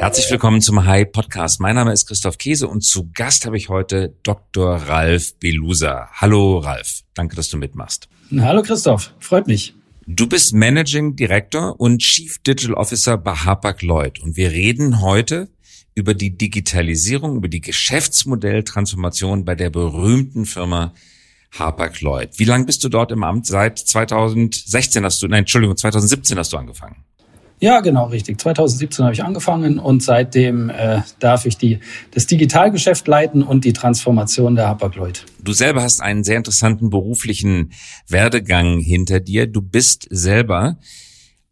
Herzlich willkommen zum High Podcast. Mein Name ist Christoph Käse und zu Gast habe ich heute Dr. Ralf Belusa. Hallo Ralf, danke, dass du mitmachst. Hallo Christoph, freut mich. Du bist Managing Director und Chief Digital Officer bei Hapag Lloyd und wir reden heute über die Digitalisierung, über die Geschäftsmodelltransformation bei der berühmten Firma Hapag Lloyd. Wie lange bist du dort im Amt? Seit 2016 hast du, nein, Entschuldigung, 2017 hast du angefangen. Ja, genau, richtig. 2017 habe ich angefangen und seitdem äh, darf ich die, das Digitalgeschäft leiten und die Transformation der Hapag-Lloyd. Du selber hast einen sehr interessanten beruflichen Werdegang hinter dir. Du bist selber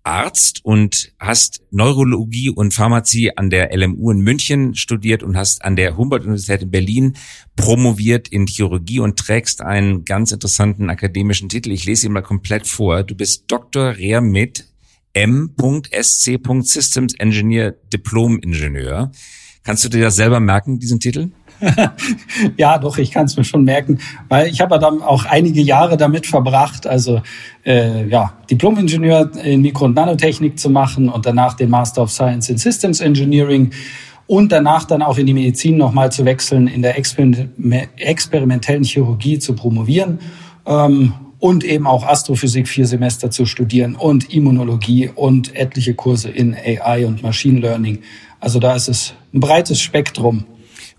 Arzt und hast Neurologie und Pharmazie an der LMU in München studiert und hast an der Humboldt-Universität in Berlin promoviert in Chirurgie und trägst einen ganz interessanten akademischen Titel. Ich lese ihn mal komplett vor. Du bist Dr. Rea mit M.SC. Systems Engineer Diplom Ingenieur. Kannst du dir das selber merken, diesen Titel? ja, doch, ich kann es mir schon merken, weil ich habe ja dann auch einige Jahre damit verbracht, also äh, ja, Diplom-Ingenieur in Mikro- und Nanotechnik zu machen und danach den Master of Science in Systems Engineering und danach dann auch in die Medizin nochmal zu wechseln, in der experimentellen Chirurgie zu promovieren. Ähm, und eben auch Astrophysik vier Semester zu studieren und Immunologie und etliche Kurse in AI und Machine Learning. Also da ist es ein breites Spektrum.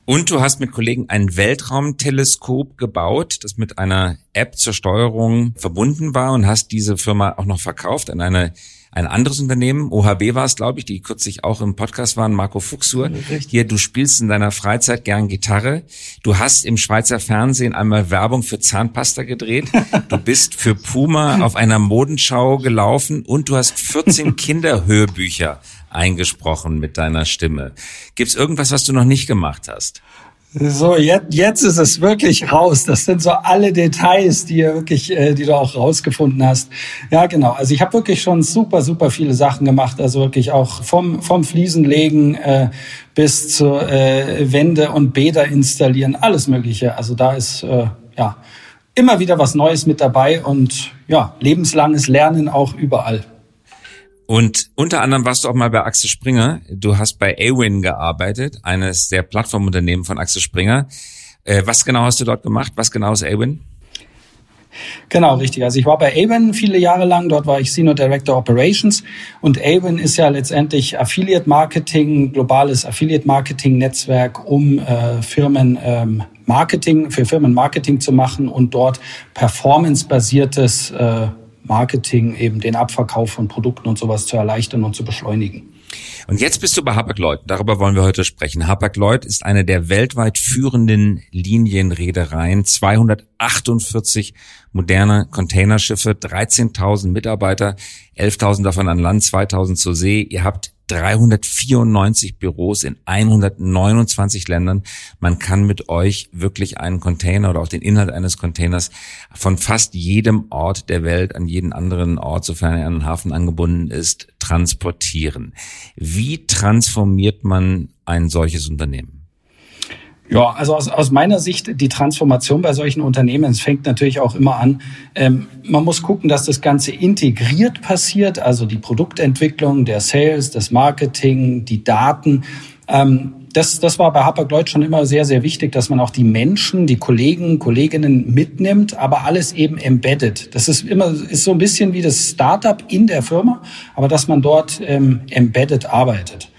Und du hast mit Kollegen ein Weltraumteleskop gebaut, das mit einer App zur Steuerung verbunden war und hast diese Firma auch noch verkauft an eine ein anderes Unternehmen, OHB war es, glaube ich, die kürzlich auch im Podcast waren, Marco Fuchsur. Hier, du spielst in deiner Freizeit gern Gitarre. Du hast im Schweizer Fernsehen einmal Werbung für Zahnpasta gedreht. Du bist für Puma auf einer Modenschau gelaufen und du hast 14 Kinderhörbücher eingesprochen mit deiner Stimme. Gibt's irgendwas, was du noch nicht gemacht hast? So, jetzt, jetzt ist es wirklich raus. Das sind so alle Details, die ihr wirklich, äh, die du auch rausgefunden hast. Ja, genau. Also ich habe wirklich schon super, super viele Sachen gemacht. Also wirklich auch vom vom Fliesenlegen äh, bis zu äh, Wände und Bäder installieren, alles Mögliche. Also da ist äh, ja immer wieder was Neues mit dabei und ja lebenslanges Lernen auch überall. Und unter anderem warst du auch mal bei Axel Springer. Du hast bei Awin gearbeitet, eines der Plattformunternehmen von Axel Springer. Äh, was genau hast du dort gemacht? Was genau ist Awin? Genau, richtig. Also ich war bei Awin viele Jahre lang. Dort war ich Senior Director Operations. Und Awin ist ja letztendlich Affiliate Marketing, globales Affiliate Marketing Netzwerk, um äh, Firmen ähm, Marketing, für Firmen Marketing zu machen und dort performance-basiertes äh, Marketing, eben den Abverkauf von Produkten und sowas zu erleichtern und zu beschleunigen. Und jetzt bist du bei Hapag-Lloyd. Darüber wollen wir heute sprechen. Hapag-Lloyd ist eine der weltweit führenden Linienreedereien. 248 moderne Containerschiffe, 13.000 Mitarbeiter, 11.000 davon an Land, 2.000 zur See. Ihr habt 394 Büros in 129 Ländern. Man kann mit euch wirklich einen Container oder auch den Inhalt eines Containers von fast jedem Ort der Welt an jeden anderen Ort, sofern er an einen Hafen angebunden ist, transportieren. Wie transformiert man ein solches Unternehmen? Ja, also aus, aus meiner Sicht die Transformation bei solchen Unternehmen, es fängt natürlich auch immer an, ähm, man muss gucken, dass das Ganze integriert passiert, also die Produktentwicklung, der Sales, das Marketing, die Daten. Ähm, das, das war bei Hapag-Lloyd schon immer sehr, sehr wichtig, dass man auch die Menschen, die Kollegen, Kolleginnen mitnimmt, aber alles eben embedded. Das ist immer ist so ein bisschen wie das Startup in der Firma, aber dass man dort ähm, embedded arbeitet.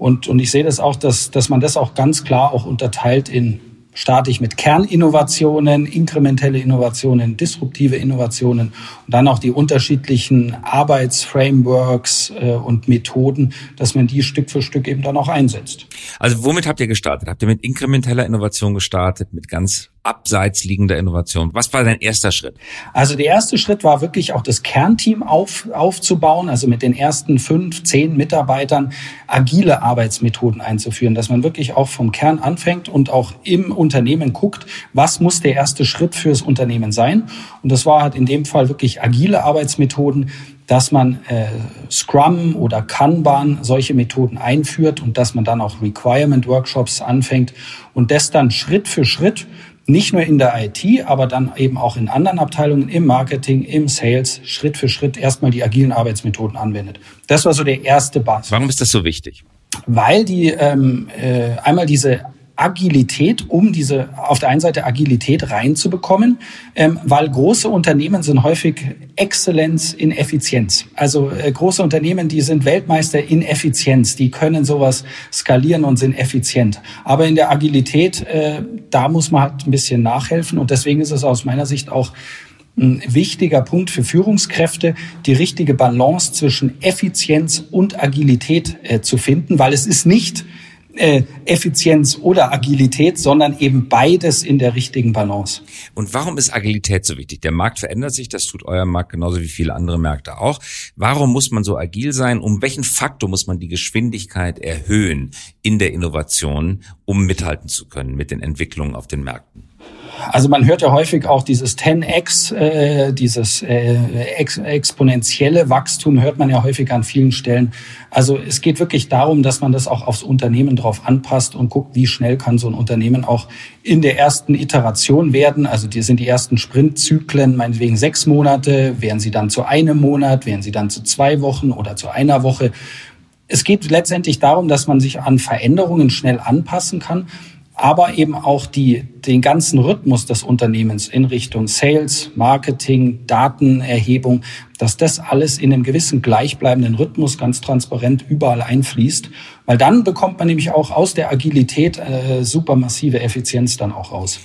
Und, und ich sehe das auch, dass, dass man das auch ganz klar auch unterteilt in starte ich mit Kerninnovationen, inkrementelle Innovationen, disruptive Innovationen und dann auch die unterschiedlichen Arbeitsframeworks äh, und Methoden, dass man die Stück für Stück eben dann auch einsetzt. Also womit habt ihr gestartet? Habt ihr mit inkrementeller Innovation gestartet, mit ganz abseits liegender Innovation? Was war dein erster Schritt? Also der erste Schritt war wirklich auch das Kernteam auf, aufzubauen, also mit den ersten fünf, zehn Mitarbeitern agile Arbeitsmethoden einzuführen, dass man wirklich auch vom Kern anfängt und auch im Unternehmen guckt, was muss der erste Schritt fürs Unternehmen sein. Und das war halt in dem Fall wirklich agile Arbeitsmethoden, dass man äh, Scrum oder Kanban solche Methoden einführt und dass man dann auch Requirement Workshops anfängt und das dann Schritt für Schritt nicht nur in der IT, aber dann eben auch in anderen Abteilungen, im Marketing, im Sales, Schritt für Schritt erstmal die agilen Arbeitsmethoden anwendet. Das war so der erste Basis. Warum ist das so wichtig? weil die ähm, äh, einmal diese Agilität, um diese auf der einen Seite Agilität reinzubekommen, ähm, weil große Unternehmen sind häufig Exzellenz in Effizienz. Also äh, große Unternehmen, die sind Weltmeister in Effizienz, die können sowas skalieren und sind effizient. Aber in der Agilität, äh, da muss man halt ein bisschen nachhelfen und deswegen ist es aus meiner Sicht auch ein wichtiger Punkt für Führungskräfte, die richtige Balance zwischen Effizienz und Agilität äh, zu finden, weil es ist nicht äh, Effizienz oder Agilität, sondern eben beides in der richtigen Balance. Und warum ist Agilität so wichtig? Der Markt verändert sich, das tut euer Markt genauso wie viele andere Märkte auch. Warum muss man so agil sein? Um welchen Faktor muss man die Geschwindigkeit erhöhen in der Innovation, um mithalten zu können mit den Entwicklungen auf den Märkten? Also man hört ja häufig auch dieses 10x, äh, dieses äh, ex exponentielle Wachstum hört man ja häufig an vielen Stellen. Also es geht wirklich darum, dass man das auch aufs Unternehmen drauf anpasst und guckt, wie schnell kann so ein Unternehmen auch in der ersten Iteration werden. Also die sind die ersten Sprintzyklen, meinetwegen sechs Monate, werden sie dann zu einem Monat, werden sie dann zu zwei Wochen oder zu einer Woche. Es geht letztendlich darum, dass man sich an Veränderungen schnell anpassen kann aber eben auch die, den ganzen Rhythmus des Unternehmens in Richtung Sales, Marketing, Datenerhebung, dass das alles in einem gewissen gleichbleibenden Rhythmus ganz transparent überall einfließt, weil dann bekommt man nämlich auch aus der Agilität äh, super Effizienz dann auch raus.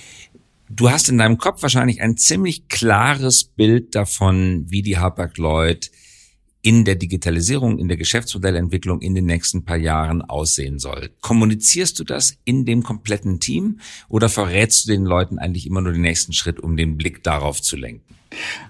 Du hast in deinem Kopf wahrscheinlich ein ziemlich klares Bild davon, wie die Hapag-Lloyd in der Digitalisierung, in der Geschäftsmodellentwicklung in den nächsten paar Jahren aussehen soll. Kommunizierst du das in dem kompletten Team oder verrätst du den Leuten eigentlich immer nur den nächsten Schritt, um den Blick darauf zu lenken?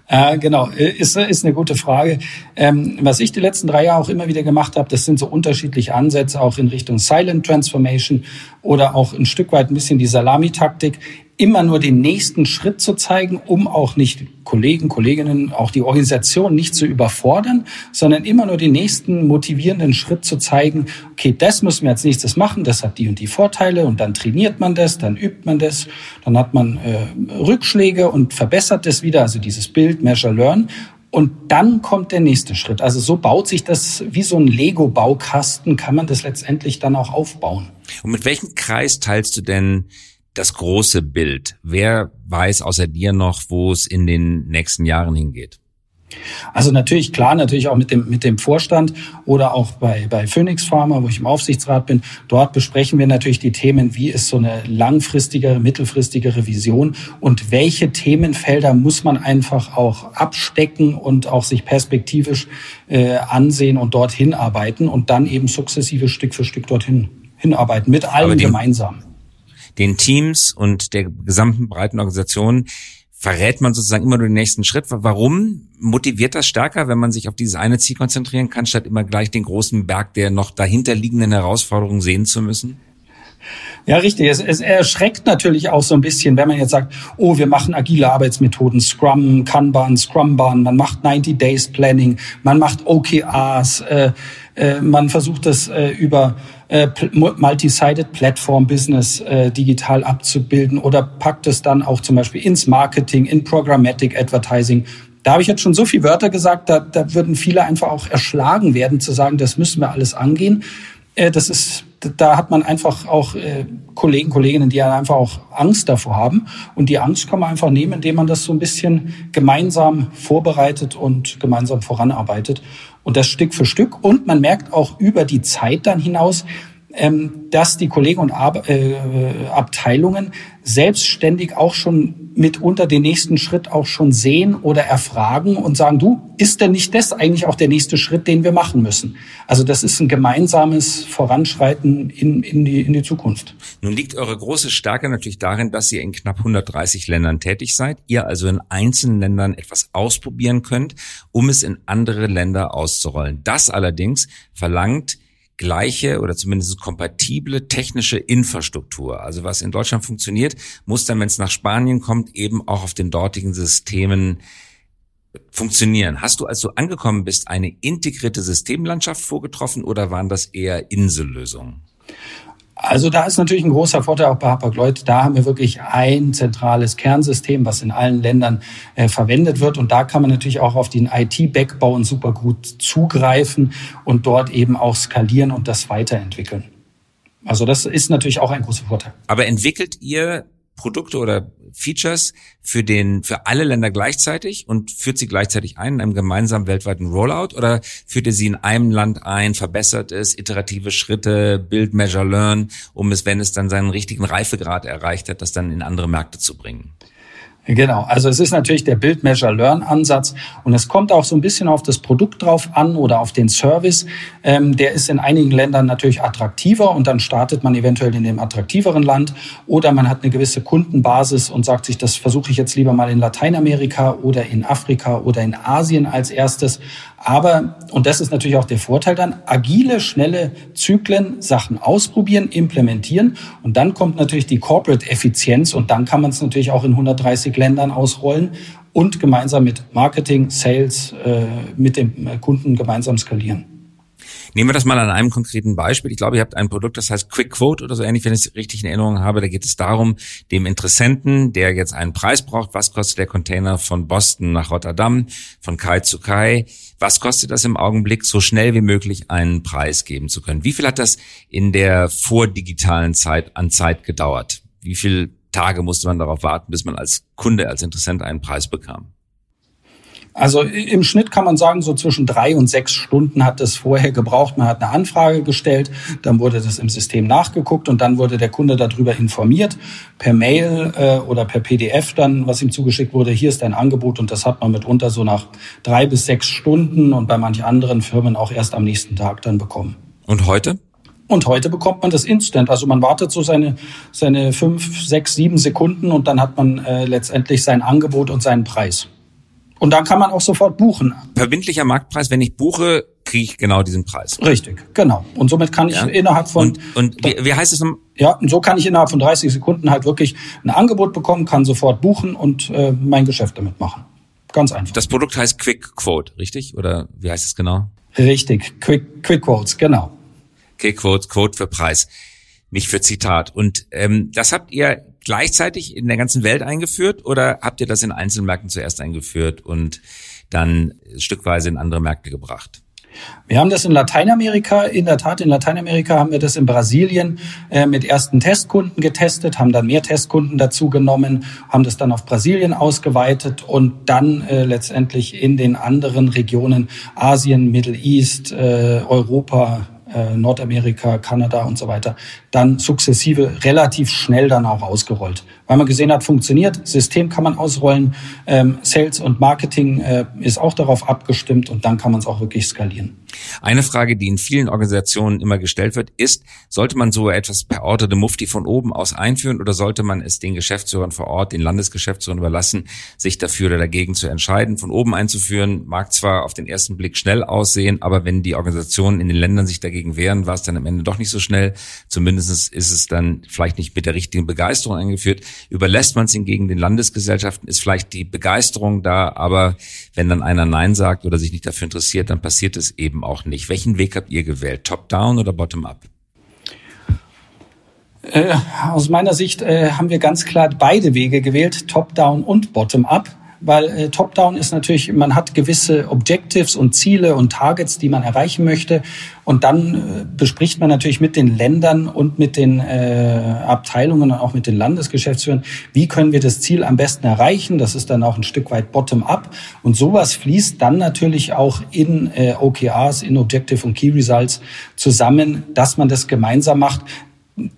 Äh, genau, ist, ist eine gute Frage. Ähm, was ich die letzten drei Jahre auch immer wieder gemacht habe, das sind so unterschiedliche Ansätze, auch in Richtung Silent Transformation oder auch ein Stück weit ein bisschen die Salamitaktik immer nur den nächsten Schritt zu zeigen, um auch nicht Kollegen, Kolleginnen, auch die Organisation nicht zu überfordern, sondern immer nur den nächsten motivierenden Schritt zu zeigen, okay, das müssen wir als nächstes machen, das hat die und die Vorteile und dann trainiert man das, dann übt man das, dann hat man äh, Rückschläge und verbessert das wieder, also dieses Bild, Measure, Learn und dann kommt der nächste Schritt. Also so baut sich das wie so ein Lego-Baukasten, kann man das letztendlich dann auch aufbauen. Und mit welchem Kreis teilst du denn das große Bild? Wer weiß außer dir noch, wo es in den nächsten Jahren hingeht? Also natürlich, klar, natürlich auch mit dem, mit dem Vorstand oder auch bei, bei Phoenix Pharma, wo ich im Aufsichtsrat bin. Dort besprechen wir natürlich die Themen, wie ist so eine langfristigere, mittelfristigere Vision und welche Themenfelder muss man einfach auch abstecken und auch sich perspektivisch äh, ansehen und dorthin arbeiten und dann eben sukzessive Stück für Stück dorthin hinarbeiten, mit allen gemeinsam den Teams und der gesamten breiten Organisation verrät man sozusagen immer nur den nächsten Schritt. Warum motiviert das stärker, wenn man sich auf dieses eine Ziel konzentrieren kann, statt immer gleich den großen Berg der noch dahinterliegenden Herausforderungen sehen zu müssen? Ja, richtig. Es, es erschreckt natürlich auch so ein bisschen, wenn man jetzt sagt, oh, wir machen agile Arbeitsmethoden, Scrum, Kanban, Scrumban, man macht 90 Days Planning, man macht OKRs, äh, äh, man versucht das äh, über äh, Multi-Sided Platform Business äh, digital abzubilden oder packt es dann auch zum Beispiel ins Marketing, in Programmatic Advertising. Da habe ich jetzt schon so viele Wörter gesagt, da, da würden viele einfach auch erschlagen werden, zu sagen, das müssen wir alles angehen. Äh, das ist, da hat man einfach auch äh, Kollegen, Kolleginnen, die einfach auch Angst davor haben. Und die Angst kann man einfach nehmen, indem man das so ein bisschen gemeinsam vorbereitet und gemeinsam voranarbeitet. Und das Stück für Stück. Und man merkt auch über die Zeit dann hinaus, dass die Kollegen und äh, Abteilungen selbstständig auch schon mitunter den nächsten Schritt auch schon sehen oder erfragen und sagen, du, ist denn nicht das eigentlich auch der nächste Schritt, den wir machen müssen? Also das ist ein gemeinsames Voranschreiten in, in, die, in die Zukunft. Nun liegt eure große Stärke natürlich darin, dass ihr in knapp 130 Ländern tätig seid, ihr also in einzelnen Ländern etwas ausprobieren könnt, um es in andere Länder auszurollen. Das allerdings verlangt gleiche oder zumindest kompatible technische Infrastruktur. Also was in Deutschland funktioniert, muss dann, wenn es nach Spanien kommt, eben auch auf den dortigen Systemen funktionieren. Hast du, als du angekommen bist, eine integrierte Systemlandschaft vorgetroffen oder waren das eher Insellösungen? Also da ist natürlich ein großer Vorteil auch bei Hapag-Lloyd. Da haben wir wirklich ein zentrales Kernsystem, was in allen Ländern äh, verwendet wird. Und da kann man natürlich auch auf den IT-Backbone super gut zugreifen und dort eben auch skalieren und das weiterentwickeln. Also das ist natürlich auch ein großer Vorteil. Aber entwickelt ihr Produkte oder Features für den, für alle Länder gleichzeitig und führt sie gleichzeitig ein in einem gemeinsamen weltweiten Rollout oder führt ihr sie in einem Land ein, verbessert es, iterative Schritte, Build, Measure, Learn, um es, wenn es dann seinen richtigen Reifegrad erreicht hat, das dann in andere Märkte zu bringen? Genau, also es ist natürlich der Build, Measure, Learn Ansatz und es kommt auch so ein bisschen auf das Produkt drauf an oder auf den Service. Ähm, der ist in einigen Ländern natürlich attraktiver und dann startet man eventuell in dem attraktiveren Land oder man hat eine gewisse Kundenbasis und sagt sich, das versuche ich jetzt lieber mal in Lateinamerika oder in Afrika oder in Asien als erstes. Aber, und das ist natürlich auch der Vorteil dann, agile, schnelle Zyklen, Sachen ausprobieren, implementieren. Und dann kommt natürlich die Corporate Effizienz und dann kann man es natürlich auch in 130 Ländern ausrollen und gemeinsam mit Marketing, Sales, äh, mit dem Kunden gemeinsam skalieren. Nehmen wir das mal an einem konkreten Beispiel. Ich glaube, ihr habt ein Produkt, das heißt Quick Quote oder so ähnlich, wenn ich es richtig in Erinnerung habe. Da geht es darum, dem Interessenten, der jetzt einen Preis braucht, was kostet der Container von Boston nach Rotterdam, von Kai zu Kai, was kostet das im Augenblick, so schnell wie möglich einen Preis geben zu können. Wie viel hat das in der vordigitalen Zeit an Zeit gedauert? Wie viele Tage musste man darauf warten, bis man als Kunde, als Interessent einen Preis bekam? Also im Schnitt kann man sagen, so zwischen drei und sechs Stunden hat es vorher gebraucht. Man hat eine Anfrage gestellt, dann wurde das im System nachgeguckt und dann wurde der Kunde darüber informiert, per Mail äh, oder per PDF dann, was ihm zugeschickt wurde, hier ist ein Angebot und das hat man mitunter so nach drei bis sechs Stunden und bei manchen anderen Firmen auch erst am nächsten Tag dann bekommen. Und heute? Und heute bekommt man das instant. Also man wartet so seine, seine fünf, sechs, sieben Sekunden und dann hat man äh, letztendlich sein Angebot und seinen Preis. Und dann kann man auch sofort buchen. Verbindlicher Marktpreis, wenn ich buche, kriege ich genau diesen Preis. Richtig, genau. Und somit kann ich ja. innerhalb von... Und, und wie, wie heißt es? Ja, und so kann ich innerhalb von 30 Sekunden halt wirklich ein Angebot bekommen, kann sofort buchen und äh, mein Geschäft damit machen. Ganz einfach. Das Produkt heißt Quick Quote, richtig? Oder wie heißt es genau? Richtig, Quick, Quick Quotes, genau. Quick Quote, Quote für Preis, nicht für Zitat. Und ähm, das habt ihr gleichzeitig in der ganzen Welt eingeführt oder habt ihr das in Einzelmärkten zuerst eingeführt und dann stückweise in andere Märkte gebracht? Wir haben das in Lateinamerika, in der Tat in Lateinamerika haben wir das in Brasilien äh, mit ersten Testkunden getestet, haben dann mehr Testkunden dazu genommen, haben das dann auf Brasilien ausgeweitet und dann äh, letztendlich in den anderen Regionen Asien, Middle East, äh, Europa, äh, Nordamerika, Kanada und so weiter, dann sukzessive relativ schnell dann auch ausgerollt. Weil man gesehen hat, funktioniert, System kann man ausrollen, ähm, Sales und Marketing äh, ist auch darauf abgestimmt und dann kann man es auch wirklich skalieren. Eine Frage, die in vielen Organisationen immer gestellt wird, ist, sollte man so etwas per Order de Mufti von oben aus einführen oder sollte man es den Geschäftsführern vor Ort, den Landesgeschäftsführern überlassen, sich dafür oder dagegen zu entscheiden? Von oben einzuführen mag zwar auf den ersten Blick schnell aussehen, aber wenn die Organisationen in den Ländern sich dagegen wehren, war es dann am Ende doch nicht so schnell. Zumindest ist es dann vielleicht nicht mit der richtigen Begeisterung eingeführt. Überlässt man es hingegen den Landesgesellschaften, ist vielleicht die Begeisterung da, aber wenn dann einer Nein sagt oder sich nicht dafür interessiert, dann passiert es eben auch nicht. Welchen Weg habt ihr gewählt? Top-down oder bottom-up? Äh, aus meiner Sicht äh, haben wir ganz klar beide Wege gewählt, Top-down und Bottom-up weil äh, Top-Down ist natürlich, man hat gewisse Objectives und Ziele und Targets, die man erreichen möchte. Und dann äh, bespricht man natürlich mit den Ländern und mit den äh, Abteilungen und auch mit den Landesgeschäftsführern, wie können wir das Ziel am besten erreichen. Das ist dann auch ein Stück weit Bottom-up. Und sowas fließt dann natürlich auch in äh, OKRs, in Objective und Key Results zusammen, dass man das gemeinsam macht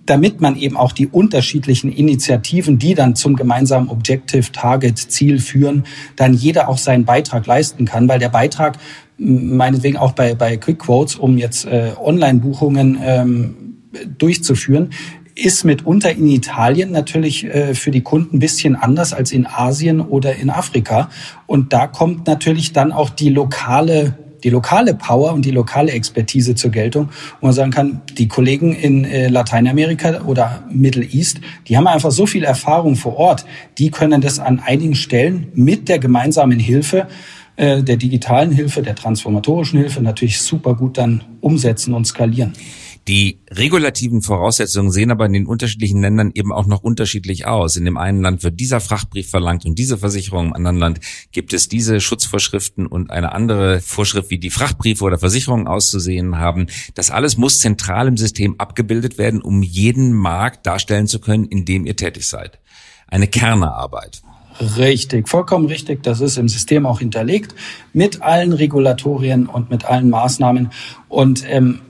damit man eben auch die unterschiedlichen Initiativen, die dann zum gemeinsamen Objective Target Ziel führen, dann jeder auch seinen Beitrag leisten kann, weil der Beitrag meinetwegen auch bei, bei Quick Quotes, um jetzt äh, Online-Buchungen ähm, durchzuführen, ist mitunter in Italien natürlich äh, für die Kunden ein bisschen anders als in Asien oder in Afrika. Und da kommt natürlich dann auch die lokale die lokale Power und die lokale Expertise zur Geltung, wo man sagen kann, die Kollegen in äh, Lateinamerika oder Middle East, die haben einfach so viel Erfahrung vor Ort, die können das an einigen Stellen mit der gemeinsamen Hilfe äh, der digitalen Hilfe, der transformatorischen Hilfe natürlich super gut dann umsetzen und skalieren. Die regulativen Voraussetzungen sehen aber in den unterschiedlichen Ländern eben auch noch unterschiedlich aus. In dem einen Land wird dieser Frachtbrief verlangt und diese Versicherung, im anderen Land gibt es diese Schutzvorschriften und eine andere Vorschrift, wie die Frachtbriefe oder Versicherungen auszusehen haben. Das alles muss zentral im System abgebildet werden, um jeden Markt darstellen zu können, in dem ihr tätig seid. Eine Kernearbeit. Richtig, vollkommen richtig. Das ist im System auch hinterlegt mit allen Regulatorien und mit allen Maßnahmen. Und ähm,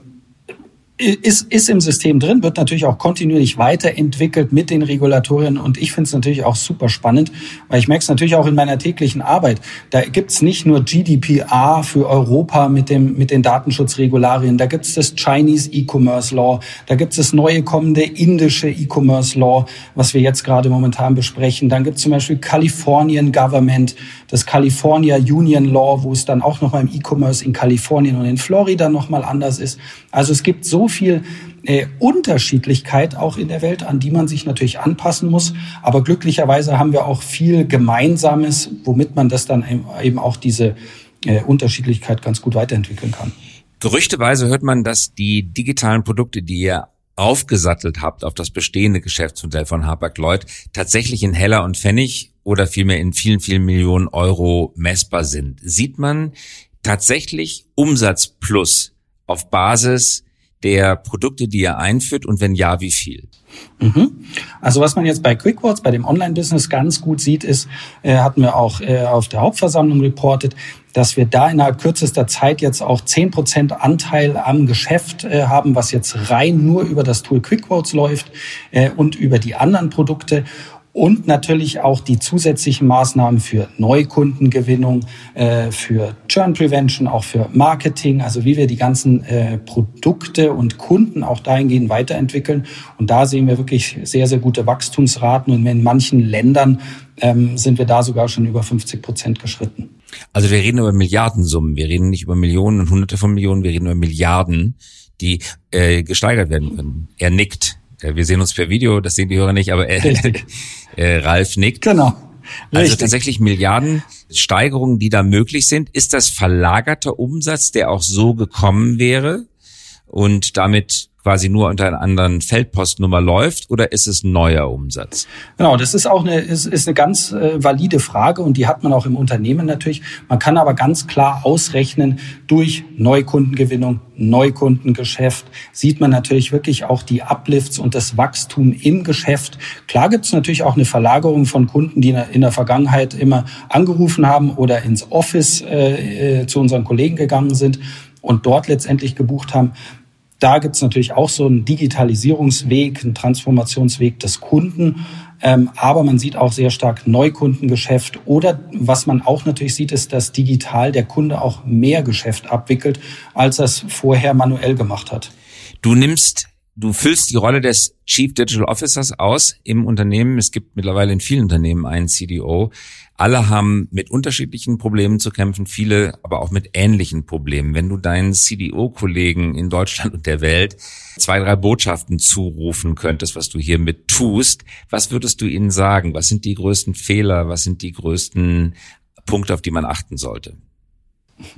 ist, ist im System drin, wird natürlich auch kontinuierlich weiterentwickelt mit den Regulatorien und ich finde es natürlich auch super spannend, weil ich merke es natürlich auch in meiner täglichen Arbeit. Da gibt's nicht nur GDPR für Europa mit, dem, mit den Datenschutzregularien, da gibt's das Chinese E-Commerce Law, da gibt's das neue kommende indische E-Commerce Law, was wir jetzt gerade momentan besprechen. Dann gibt's zum Beispiel Californian Government, das California Union Law, wo es dann auch nochmal im E-Commerce in Kalifornien und in Florida nochmal anders ist. Also es gibt so viel äh, Unterschiedlichkeit auch in der Welt, an die man sich natürlich anpassen muss. Aber glücklicherweise haben wir auch viel Gemeinsames, womit man das dann eben auch diese äh, Unterschiedlichkeit ganz gut weiterentwickeln kann. Gerüchteweise hört man, dass die digitalen Produkte, die ihr aufgesattelt habt auf das bestehende Geschäftsmodell von Hapag-Lloyd, tatsächlich in Heller und Pfennig oder vielmehr in vielen, vielen Millionen Euro messbar sind. Sieht man tatsächlich Umsatz plus auf Basis der Produkte, die ihr einführt und wenn ja, wie viel? Mhm. Also was man jetzt bei QuickWords, bei dem Online-Business ganz gut sieht, ist, äh, hatten wir auch äh, auf der Hauptversammlung reportet, dass wir da innerhalb kürzester Zeit jetzt auch zehn Prozent Anteil am Geschäft äh, haben, was jetzt rein nur über das Tool QuickQuotes läuft äh, und über die anderen Produkte und natürlich auch die zusätzlichen Maßnahmen für Neukundengewinnung, äh, für Churn Prevention, auch für Marketing, also wie wir die ganzen äh, Produkte und Kunden auch dahingehend weiterentwickeln. Und da sehen wir wirklich sehr, sehr gute Wachstumsraten und in manchen Ländern ähm, sind wir da sogar schon über 50 Prozent geschritten. Also wir reden über Milliardensummen, wir reden nicht über Millionen und Hunderte von Millionen, wir reden über Milliarden, die äh, gesteigert werden können. Er nickt. Wir sehen uns per Video, das sehen die Hörer nicht, aber äh, äh, Ralf nickt. Genau. Also Richtig. Also tatsächlich Milliarden Steigerungen, die da möglich sind. Ist das verlagerter Umsatz, der auch so gekommen wäre und damit quasi nur unter einer anderen Feldpostnummer läuft oder ist es neuer Umsatz? Genau, das ist auch eine, ist, ist eine ganz äh, valide Frage und die hat man auch im Unternehmen natürlich. Man kann aber ganz klar ausrechnen, durch Neukundengewinnung, Neukundengeschäft sieht man natürlich wirklich auch die Uplifts und das Wachstum im Geschäft. Klar gibt es natürlich auch eine Verlagerung von Kunden, die in der Vergangenheit immer angerufen haben oder ins Office äh, äh, zu unseren Kollegen gegangen sind und dort letztendlich gebucht haben. Da gibt es natürlich auch so einen Digitalisierungsweg, einen Transformationsweg des Kunden. Ähm, aber man sieht auch sehr stark Neukundengeschäft. Oder was man auch natürlich sieht, ist, dass digital der Kunde auch mehr Geschäft abwickelt, als er es vorher manuell gemacht hat. Du nimmst Du füllst die Rolle des Chief Digital Officers aus im Unternehmen. Es gibt mittlerweile in vielen Unternehmen einen CDO. Alle haben mit unterschiedlichen Problemen zu kämpfen, viele aber auch mit ähnlichen Problemen. Wenn du deinen CDO-Kollegen in Deutschland und der Welt zwei, drei Botschaften zurufen könntest, was du hiermit tust, was würdest du ihnen sagen? Was sind die größten Fehler? Was sind die größten Punkte, auf die man achten sollte?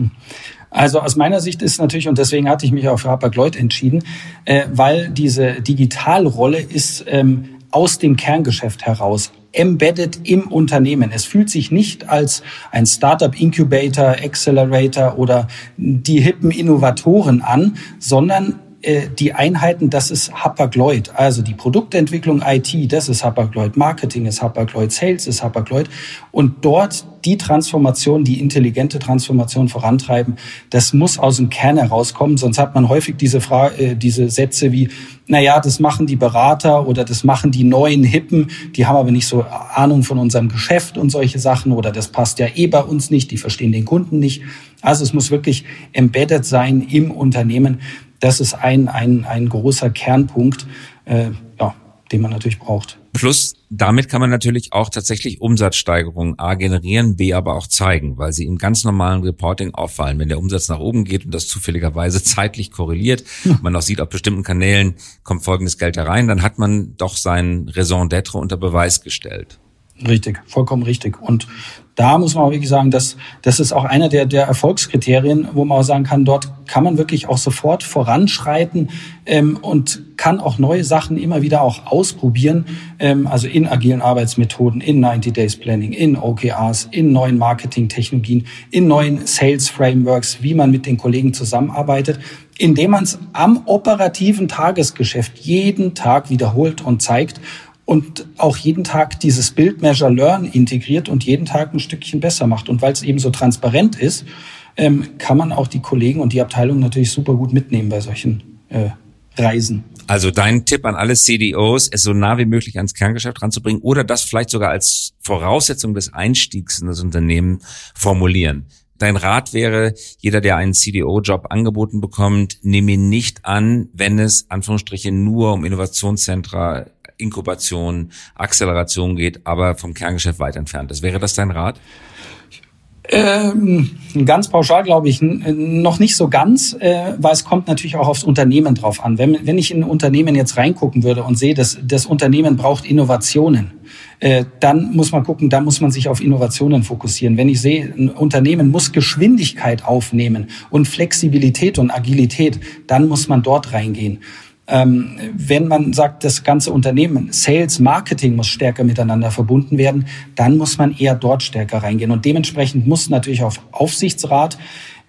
Also aus meiner Sicht ist natürlich, und deswegen hatte ich mich auch für Hapag-Lloyd entschieden, äh, weil diese Digitalrolle ist ähm, aus dem Kerngeschäft heraus embedded im Unternehmen. Es fühlt sich nicht als ein Startup Incubator, Accelerator oder die hippen Innovatoren an, sondern die Einheiten, das ist Hapag-Lloyd. Also die Produktentwicklung IT, das ist Hapag-Lloyd. Marketing ist Hapag-Lloyd. Sales ist Hapag-Lloyd. Und dort die Transformation, die intelligente Transformation vorantreiben, das muss aus dem Kern herauskommen. Sonst hat man häufig diese Frage, äh, diese Sätze wie, na ja, das machen die Berater oder das machen die neuen Hippen. Die haben aber nicht so Ahnung von unserem Geschäft und solche Sachen oder das passt ja eh bei uns nicht. Die verstehen den Kunden nicht. Also es muss wirklich embedded sein im Unternehmen. Das ist ein, ein, ein großer Kernpunkt, äh, ja, den man natürlich braucht. Plus, damit kann man natürlich auch tatsächlich Umsatzsteigerungen A generieren, B aber auch zeigen, weil sie im ganz normalen Reporting auffallen. Wenn der Umsatz nach oben geht und das zufälligerweise zeitlich korreliert, hm. man auch sieht, auf bestimmten Kanälen kommt folgendes Geld herein, dann hat man doch sein Raison d'être unter Beweis gestellt. Richtig, vollkommen richtig. Und da muss man auch wirklich sagen, dass das ist auch einer der, der Erfolgskriterien, wo man auch sagen kann, dort kann man wirklich auch sofort voranschreiten ähm, und kann auch neue Sachen immer wieder auch ausprobieren, ähm, also in agilen Arbeitsmethoden, in 90 Days Planning, in OKRs, in neuen Marketingtechnologien, in neuen Sales Frameworks, wie man mit den Kollegen zusammenarbeitet, indem man es am operativen Tagesgeschäft jeden Tag wiederholt und zeigt und auch jeden Tag dieses Build, Measure, Learn integriert und jeden Tag ein Stückchen besser macht. Und weil es eben so transparent ist, ähm, kann man auch die Kollegen und die Abteilung natürlich super gut mitnehmen bei solchen äh, Reisen. Also dein Tipp an alle CDOs, es so nah wie möglich ans Kerngeschäft ranzubringen oder das vielleicht sogar als Voraussetzung des Einstiegs in das Unternehmen formulieren. Dein Rat wäre, jeder, der einen CDO-Job angeboten bekommt, nehme ihn nicht an, wenn es, Anführungsstriche, nur um Innovationszentra Inkubation, Acceleration geht, aber vom Kerngeschäft weit entfernt ist. Wäre das dein Rat? Ähm, ganz pauschal glaube ich noch nicht so ganz, äh, weil es kommt natürlich auch aufs Unternehmen drauf an. Wenn, wenn ich in ein Unternehmen jetzt reingucken würde und sehe, dass das Unternehmen braucht Innovationen, äh, dann muss man gucken, da muss man sich auf Innovationen fokussieren. Wenn ich sehe, ein Unternehmen muss Geschwindigkeit aufnehmen und Flexibilität und Agilität, dann muss man dort reingehen. Ähm, wenn man sagt, das ganze Unternehmen, Sales, Marketing muss stärker miteinander verbunden werden, dann muss man eher dort stärker reingehen. Und dementsprechend muss natürlich auf Aufsichtsrat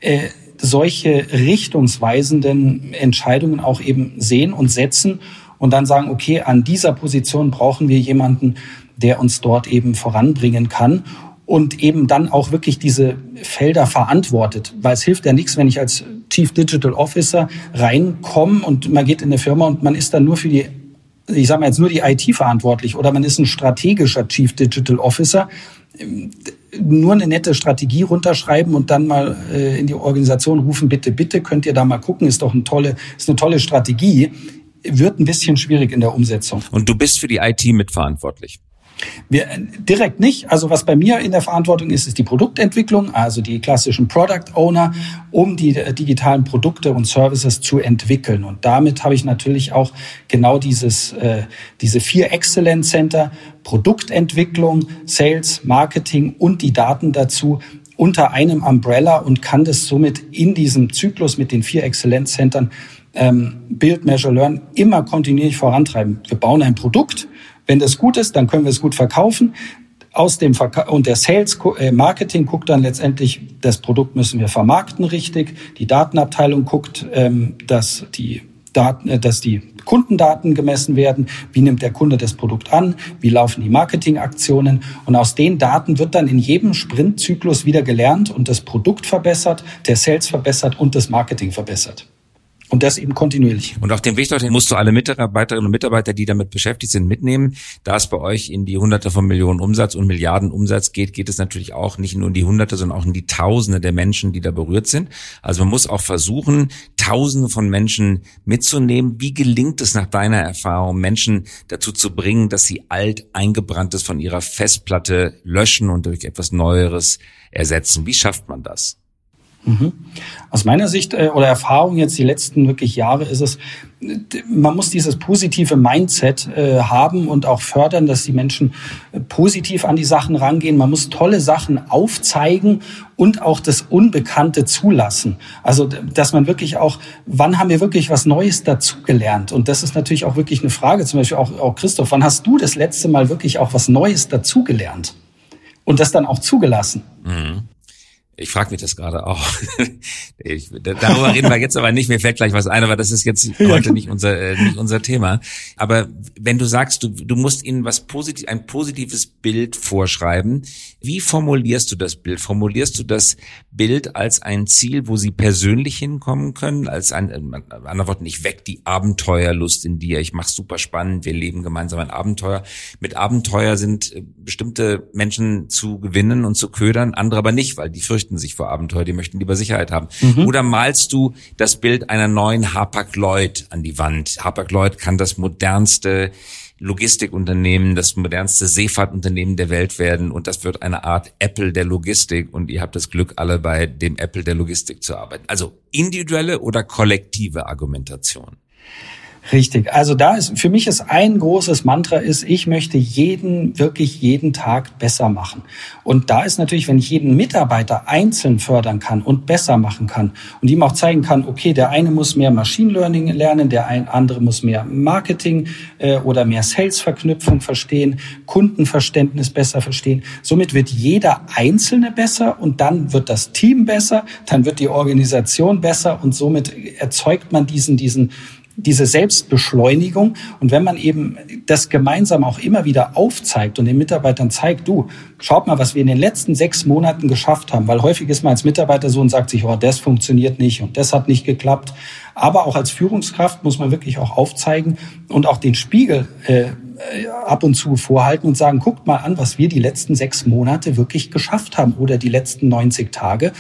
äh, solche richtungsweisenden Entscheidungen auch eben sehen und setzen und dann sagen, okay, an dieser Position brauchen wir jemanden, der uns dort eben voranbringen kann und eben dann auch wirklich diese Felder verantwortet. Weil es hilft ja nichts, wenn ich als Chief Digital Officer reinkomme und man geht in eine Firma und man ist dann nur für die, ich sage mal jetzt nur die IT verantwortlich oder man ist ein strategischer Chief Digital Officer. Nur eine nette Strategie runterschreiben und dann mal äh, in die Organisation rufen, bitte, bitte, könnt ihr da mal gucken, ist doch eine tolle, ist eine tolle Strategie, wird ein bisschen schwierig in der Umsetzung. Und du bist für die IT mitverantwortlich. Wir, direkt nicht. Also was bei mir in der Verantwortung ist, ist die Produktentwicklung, also die klassischen Product Owner, um die äh, digitalen Produkte und Services zu entwickeln. Und damit habe ich natürlich auch genau dieses, äh, diese vier Excellence Center, Produktentwicklung, Sales, Marketing und die Daten dazu unter einem Umbrella und kann das somit in diesem Zyklus mit den vier Exzellenzcentern ähm, Build, Measure, Learn immer kontinuierlich vorantreiben. Wir bauen ein Produkt, wenn das gut ist, dann können wir es gut verkaufen. Aus dem Verka und der Sales äh, Marketing guckt dann letztendlich, das Produkt müssen wir vermarkten richtig. Die Datenabteilung guckt, ähm, dass die Daten, äh, dass die Kundendaten gemessen werden. Wie nimmt der Kunde das Produkt an? Wie laufen die Marketingaktionen? Und aus den Daten wird dann in jedem Sprintzyklus wieder gelernt und das Produkt verbessert, der Sales verbessert und das Marketing verbessert. Und das eben kontinuierlich. Und auf dem Weg dorthin musst du alle Mitarbeiterinnen und Mitarbeiter, die damit beschäftigt sind, mitnehmen. Da es bei euch in die Hunderte von Millionen Umsatz und Milliarden Umsatz geht, geht es natürlich auch nicht nur in die Hunderte, sondern auch in die Tausende der Menschen, die da berührt sind. Also man muss auch versuchen, Tausende von Menschen mitzunehmen. Wie gelingt es nach deiner Erfahrung, Menschen dazu zu bringen, dass sie alt eingebranntes von ihrer Festplatte löschen und durch etwas Neueres ersetzen? Wie schafft man das? Mhm. Aus meiner Sicht äh, oder Erfahrung jetzt die letzten wirklich Jahre ist es, man muss dieses positive Mindset äh, haben und auch fördern, dass die Menschen äh, positiv an die Sachen rangehen. Man muss tolle Sachen aufzeigen und auch das Unbekannte zulassen. Also, dass man wirklich auch, wann haben wir wirklich was Neues dazugelernt? Und das ist natürlich auch wirklich eine Frage, zum Beispiel auch, auch Christoph, wann hast du das letzte Mal wirklich auch was Neues dazugelernt? Und das dann auch zugelassen? Mhm. Ich frage mich das gerade auch. Ich, darüber reden wir jetzt aber nicht. Mir fällt gleich was ein, aber das ist jetzt heute nicht unser äh, nicht unser Thema. Aber wenn du sagst, du, du musst ihnen was positiv, ein positives Bild vorschreiben, wie formulierst du das Bild? Formulierst du das Bild als ein Ziel, wo sie persönlich hinkommen können, als ein, äh, anderen Worten, ich weck die Abenteuerlust in dir, ich mach's super spannend, wir leben gemeinsam ein Abenteuer. Mit Abenteuer sind äh, bestimmte Menschen zu gewinnen und zu ködern, andere aber nicht, weil die fürchten fürchten sich vor Abenteuer, die möchten lieber Sicherheit haben. Mhm. Oder malst du das Bild einer neuen Hapag-Lloyd an die Wand? Hapag-Lloyd kann das modernste Logistikunternehmen, das modernste Seefahrtunternehmen der Welt werden und das wird eine Art Apple der Logistik und ihr habt das Glück, alle bei dem Apple der Logistik zu arbeiten. Also individuelle oder kollektive Argumentation? Richtig. Also da ist, für mich ist ein großes Mantra ist, ich möchte jeden, wirklich jeden Tag besser machen. Und da ist natürlich, wenn ich jeden Mitarbeiter einzeln fördern kann und besser machen kann und ihm auch zeigen kann, okay, der eine muss mehr Machine Learning lernen, der ein andere muss mehr Marketing äh, oder mehr Sales-Verknüpfung verstehen, Kundenverständnis besser verstehen. Somit wird jeder Einzelne besser und dann wird das Team besser, dann wird die Organisation besser und somit erzeugt man diesen, diesen, diese Selbstbeschleunigung. Und wenn man eben das gemeinsam auch immer wieder aufzeigt und den Mitarbeitern zeigt, du, schaut mal, was wir in den letzten sechs Monaten geschafft haben, weil häufig ist man als Mitarbeiter so und sagt sich, oh, das funktioniert nicht und das hat nicht geklappt. Aber auch als Führungskraft muss man wirklich auch aufzeigen und auch den Spiegel äh, ab und zu vorhalten und sagen, guckt mal an, was wir die letzten sechs Monate wirklich geschafft haben oder die letzten 90 Tage.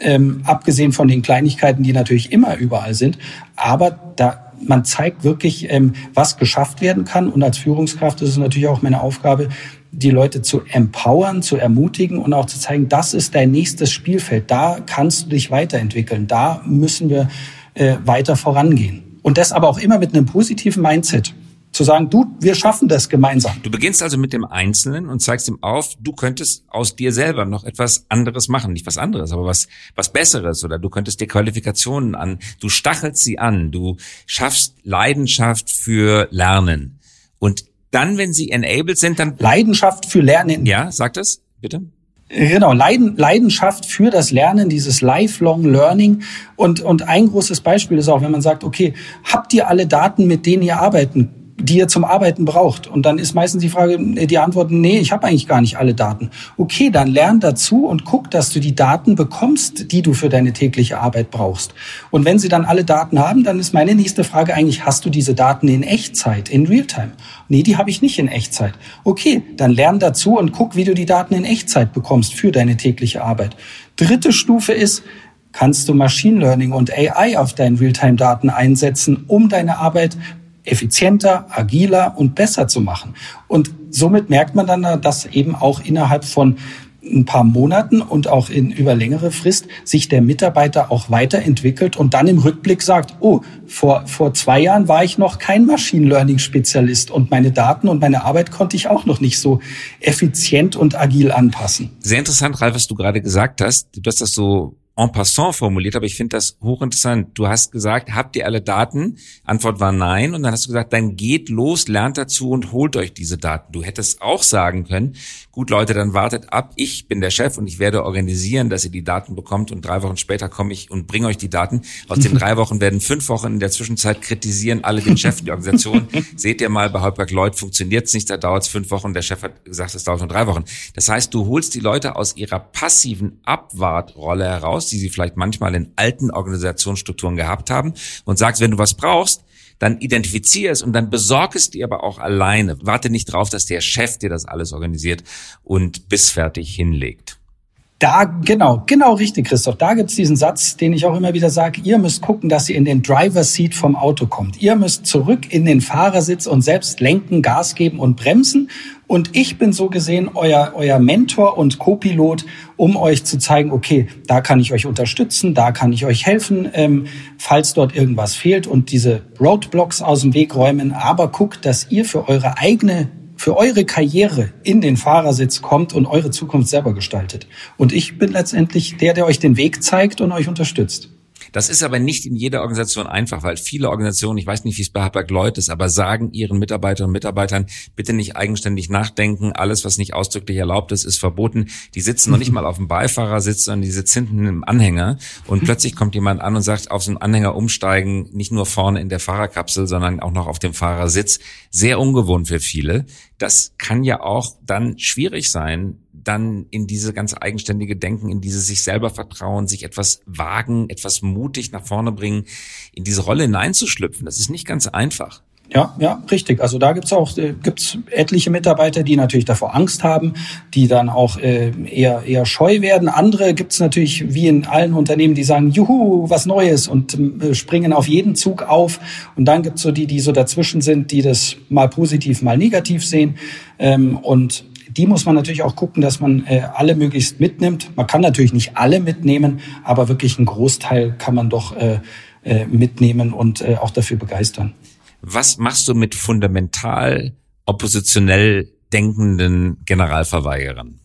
Ähm, abgesehen von den Kleinigkeiten, die natürlich immer überall sind. Aber da man zeigt wirklich, ähm, was geschafft werden kann. Und als Führungskraft ist es natürlich auch meine Aufgabe, die Leute zu empowern, zu ermutigen und auch zu zeigen, das ist dein nächstes Spielfeld. Da kannst du dich weiterentwickeln. Da müssen wir äh, weiter vorangehen. Und das aber auch immer mit einem positiven Mindset zu sagen, du, wir schaffen das gemeinsam. Du beginnst also mit dem Einzelnen und zeigst ihm auf, du könntest aus dir selber noch etwas anderes machen. Nicht was anderes, aber was, was Besseres oder du könntest dir Qualifikationen an, du stachelst sie an, du schaffst Leidenschaft für Lernen. Und dann, wenn sie enabled sind, dann... Leidenschaft für Lernen. Ja, sag das, bitte. Genau, Leiden, Leidenschaft für das Lernen, dieses Lifelong Learning. Und, und ein großes Beispiel ist auch, wenn man sagt, okay, habt ihr alle Daten, mit denen ihr arbeiten die ihr zum Arbeiten braucht. Und dann ist meistens die Frage, die Antwort, nee, ich habe eigentlich gar nicht alle Daten. Okay, dann lern dazu und guck, dass du die Daten bekommst, die du für deine tägliche Arbeit brauchst. Und wenn sie dann alle Daten haben, dann ist meine nächste Frage eigentlich, hast du diese Daten in Echtzeit, in Realtime? Nee, die habe ich nicht in Echtzeit. Okay, dann lern dazu und guck, wie du die Daten in Echtzeit bekommst für deine tägliche Arbeit. Dritte Stufe ist, kannst du Machine Learning und AI auf deinen Realtime-Daten einsetzen, um deine Arbeit effizienter, agiler und besser zu machen. Und somit merkt man dann, dass eben auch innerhalb von ein paar Monaten und auch in über längere Frist sich der Mitarbeiter auch weiterentwickelt und dann im Rückblick sagt, oh, vor, vor zwei Jahren war ich noch kein Machine Learning Spezialist und meine Daten und meine Arbeit konnte ich auch noch nicht so effizient und agil anpassen. Sehr interessant, Ralf, was du gerade gesagt hast. Du hast das so en passant formuliert, aber ich finde das hochinteressant. Du hast gesagt, habt ihr alle Daten? Antwort war nein. Und dann hast du gesagt, dann geht los, lernt dazu und holt euch diese Daten. Du hättest auch sagen können, gut Leute, dann wartet ab, ich bin der Chef und ich werde organisieren, dass ihr die Daten bekommt und drei Wochen später komme ich und bringe euch die Daten. Aus den drei Wochen werden fünf Wochen in der Zwischenzeit kritisieren alle den Chef, die Organisation. Seht ihr mal, bei Holberg Lloyd funktioniert es nicht, da dauert es fünf Wochen. Der Chef hat gesagt, es dauert nur drei Wochen. Das heißt, du holst die Leute aus ihrer passiven Abwartrolle heraus aus, die sie vielleicht manchmal in alten Organisationsstrukturen gehabt haben und sagst, wenn du was brauchst, dann identifizier es und dann besorg es dir aber auch alleine. Warte nicht drauf, dass der Chef dir das alles organisiert und bis fertig hinlegt. Da, genau, genau richtig, Christoph. Da gibt's diesen Satz, den ich auch immer wieder sage, ihr müsst gucken, dass ihr in den Driver Seat vom Auto kommt. Ihr müsst zurück in den Fahrersitz und selbst lenken, Gas geben und bremsen. Und ich bin so gesehen euer, euer Mentor und Co-Pilot, um euch zu zeigen, okay, da kann ich euch unterstützen, da kann ich euch helfen, ähm, falls dort irgendwas fehlt und diese Roadblocks aus dem Weg räumen. Aber guckt, dass ihr für eure eigene für eure Karriere in den Fahrersitz kommt und eure Zukunft selber gestaltet. Und ich bin letztendlich der, der euch den Weg zeigt und euch unterstützt. Das ist aber nicht in jeder Organisation einfach, weil viele Organisationen, ich weiß nicht, wie es bei Hapag Lloyd ist, aber sagen ihren Mitarbeiterinnen und Mitarbeitern, bitte nicht eigenständig nachdenken, alles, was nicht ausdrücklich erlaubt ist, ist verboten. Die sitzen noch nicht mal auf dem Beifahrersitz, sondern die sitzen hinten im Anhänger und plötzlich kommt jemand an und sagt, auf so einen Anhänger umsteigen, nicht nur vorne in der Fahrerkapsel, sondern auch noch auf dem Fahrersitz. Sehr ungewohnt für viele. Das kann ja auch dann schwierig sein, dann in diese ganze eigenständige Denken, in diese sich selber vertrauen, sich etwas wagen, etwas mutig nach vorne bringen, in diese Rolle hineinzuschlüpfen. Das ist nicht ganz einfach. Ja, ja, richtig. Also da gibt's auch äh, gibt's etliche Mitarbeiter, die natürlich davor Angst haben, die dann auch äh, eher eher scheu werden. Andere gibt's natürlich wie in allen Unternehmen, die sagen, juhu, was Neues und äh, springen auf jeden Zug auf. Und dann gibt's so die, die so dazwischen sind, die das mal positiv, mal negativ sehen. Ähm, und die muss man natürlich auch gucken, dass man äh, alle möglichst mitnimmt. Man kann natürlich nicht alle mitnehmen, aber wirklich einen Großteil kann man doch äh, äh, mitnehmen und äh, auch dafür begeistern. Was machst du mit fundamental oppositionell denkenden Generalverweigerern?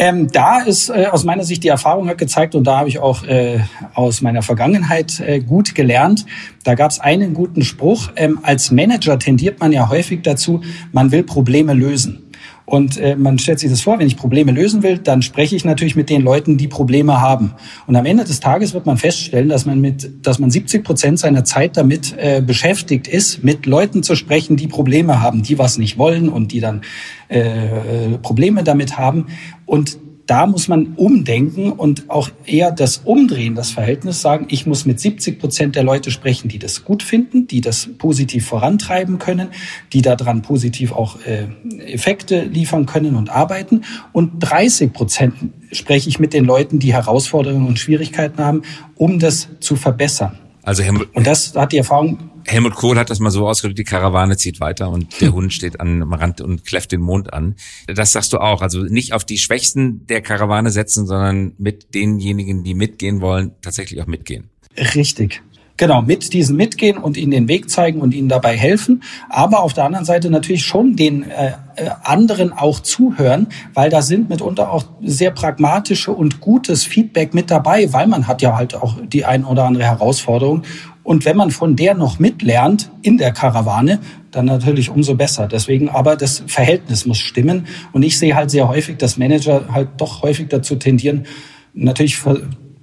Ähm, da ist äh, aus meiner Sicht die Erfahrung hat gezeigt und da habe ich auch äh, aus meiner Vergangenheit äh, gut gelernt. Da gab es einen guten Spruch. Ähm, als Manager tendiert man ja häufig dazu, man will Probleme lösen. Und äh, man stellt sich das vor, wenn ich Probleme lösen will, dann spreche ich natürlich mit den Leuten, die Probleme haben. Und am Ende des Tages wird man feststellen, dass man mit, dass man 70 Prozent seiner Zeit damit äh, beschäftigt ist, mit Leuten zu sprechen, die Probleme haben, die was nicht wollen und die dann äh, Probleme damit haben. Und da muss man umdenken und auch eher das Umdrehen, das Verhältnis sagen, ich muss mit 70 Prozent der Leute sprechen, die das gut finden, die das positiv vorantreiben können, die daran positiv auch äh, Effekte liefern können und arbeiten. Und 30 Prozent spreche ich mit den Leuten, die Herausforderungen und Schwierigkeiten haben, um das zu verbessern. Also Herr, und das hat die Erfahrung Helmut Kohl hat das mal so ausgedrückt, die Karawane zieht weiter und der Hund steht am Rand und kläfft den Mond an. Das sagst du auch. Also nicht auf die Schwächsten der Karawane setzen, sondern mit denjenigen, die mitgehen wollen, tatsächlich auch mitgehen. Richtig. Genau, mit diesen mitgehen und ihnen den Weg zeigen und ihnen dabei helfen. Aber auf der anderen Seite natürlich schon den äh, äh anderen auch zuhören, weil da sind mitunter auch sehr pragmatische und gutes Feedback mit dabei, weil man hat ja halt auch die ein oder andere Herausforderung. Und wenn man von der noch mitlernt in der Karawane, dann natürlich umso besser. Deswegen aber das Verhältnis muss stimmen. Und ich sehe halt sehr häufig, dass Manager halt doch häufig dazu tendieren, natürlich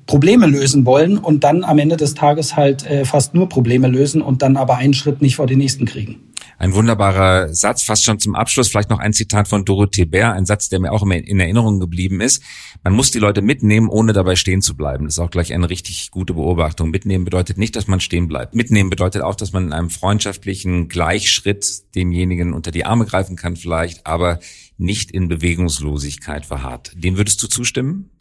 Probleme lösen wollen und dann am Ende des Tages halt äh, fast nur Probleme lösen und dann aber einen Schritt nicht vor den nächsten kriegen. Ein wunderbarer Satz, fast schon zum Abschluss, vielleicht noch ein Zitat von Dorothee Bär, ein Satz, der mir auch immer in Erinnerung geblieben ist. Man muss die Leute mitnehmen, ohne dabei stehen zu bleiben. Das ist auch gleich eine richtig gute Beobachtung. Mitnehmen bedeutet nicht, dass man stehen bleibt. Mitnehmen bedeutet auch, dass man in einem freundschaftlichen Gleichschritt demjenigen unter die Arme greifen kann vielleicht, aber nicht in Bewegungslosigkeit verharrt. Dem würdest du zustimmen?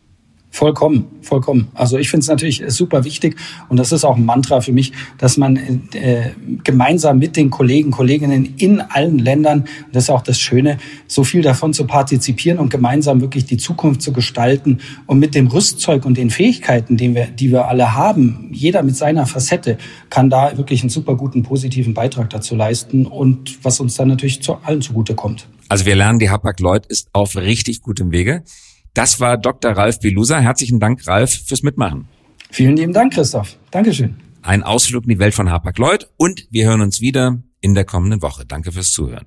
Vollkommen, vollkommen. Also ich finde es natürlich super wichtig und das ist auch ein Mantra für mich, dass man äh, gemeinsam mit den Kollegen, Kolleginnen in allen Ländern, das ist auch das Schöne, so viel davon zu partizipieren und gemeinsam wirklich die Zukunft zu gestalten und mit dem Rüstzeug und den Fähigkeiten, die wir, die wir alle haben, jeder mit seiner Facette, kann da wirklich einen super guten, positiven Beitrag dazu leisten und was uns dann natürlich zu allen zugute kommt. Also wir lernen, die Hapag-Lloyd ist auf richtig gutem Wege. Das war Dr. Ralf Belusa. Herzlichen Dank, Ralf, fürs Mitmachen. Vielen lieben Dank, Christoph. Dankeschön. Ein Ausflug in die Welt von Hapag-Lloyd und wir hören uns wieder in der kommenden Woche. Danke fürs Zuhören.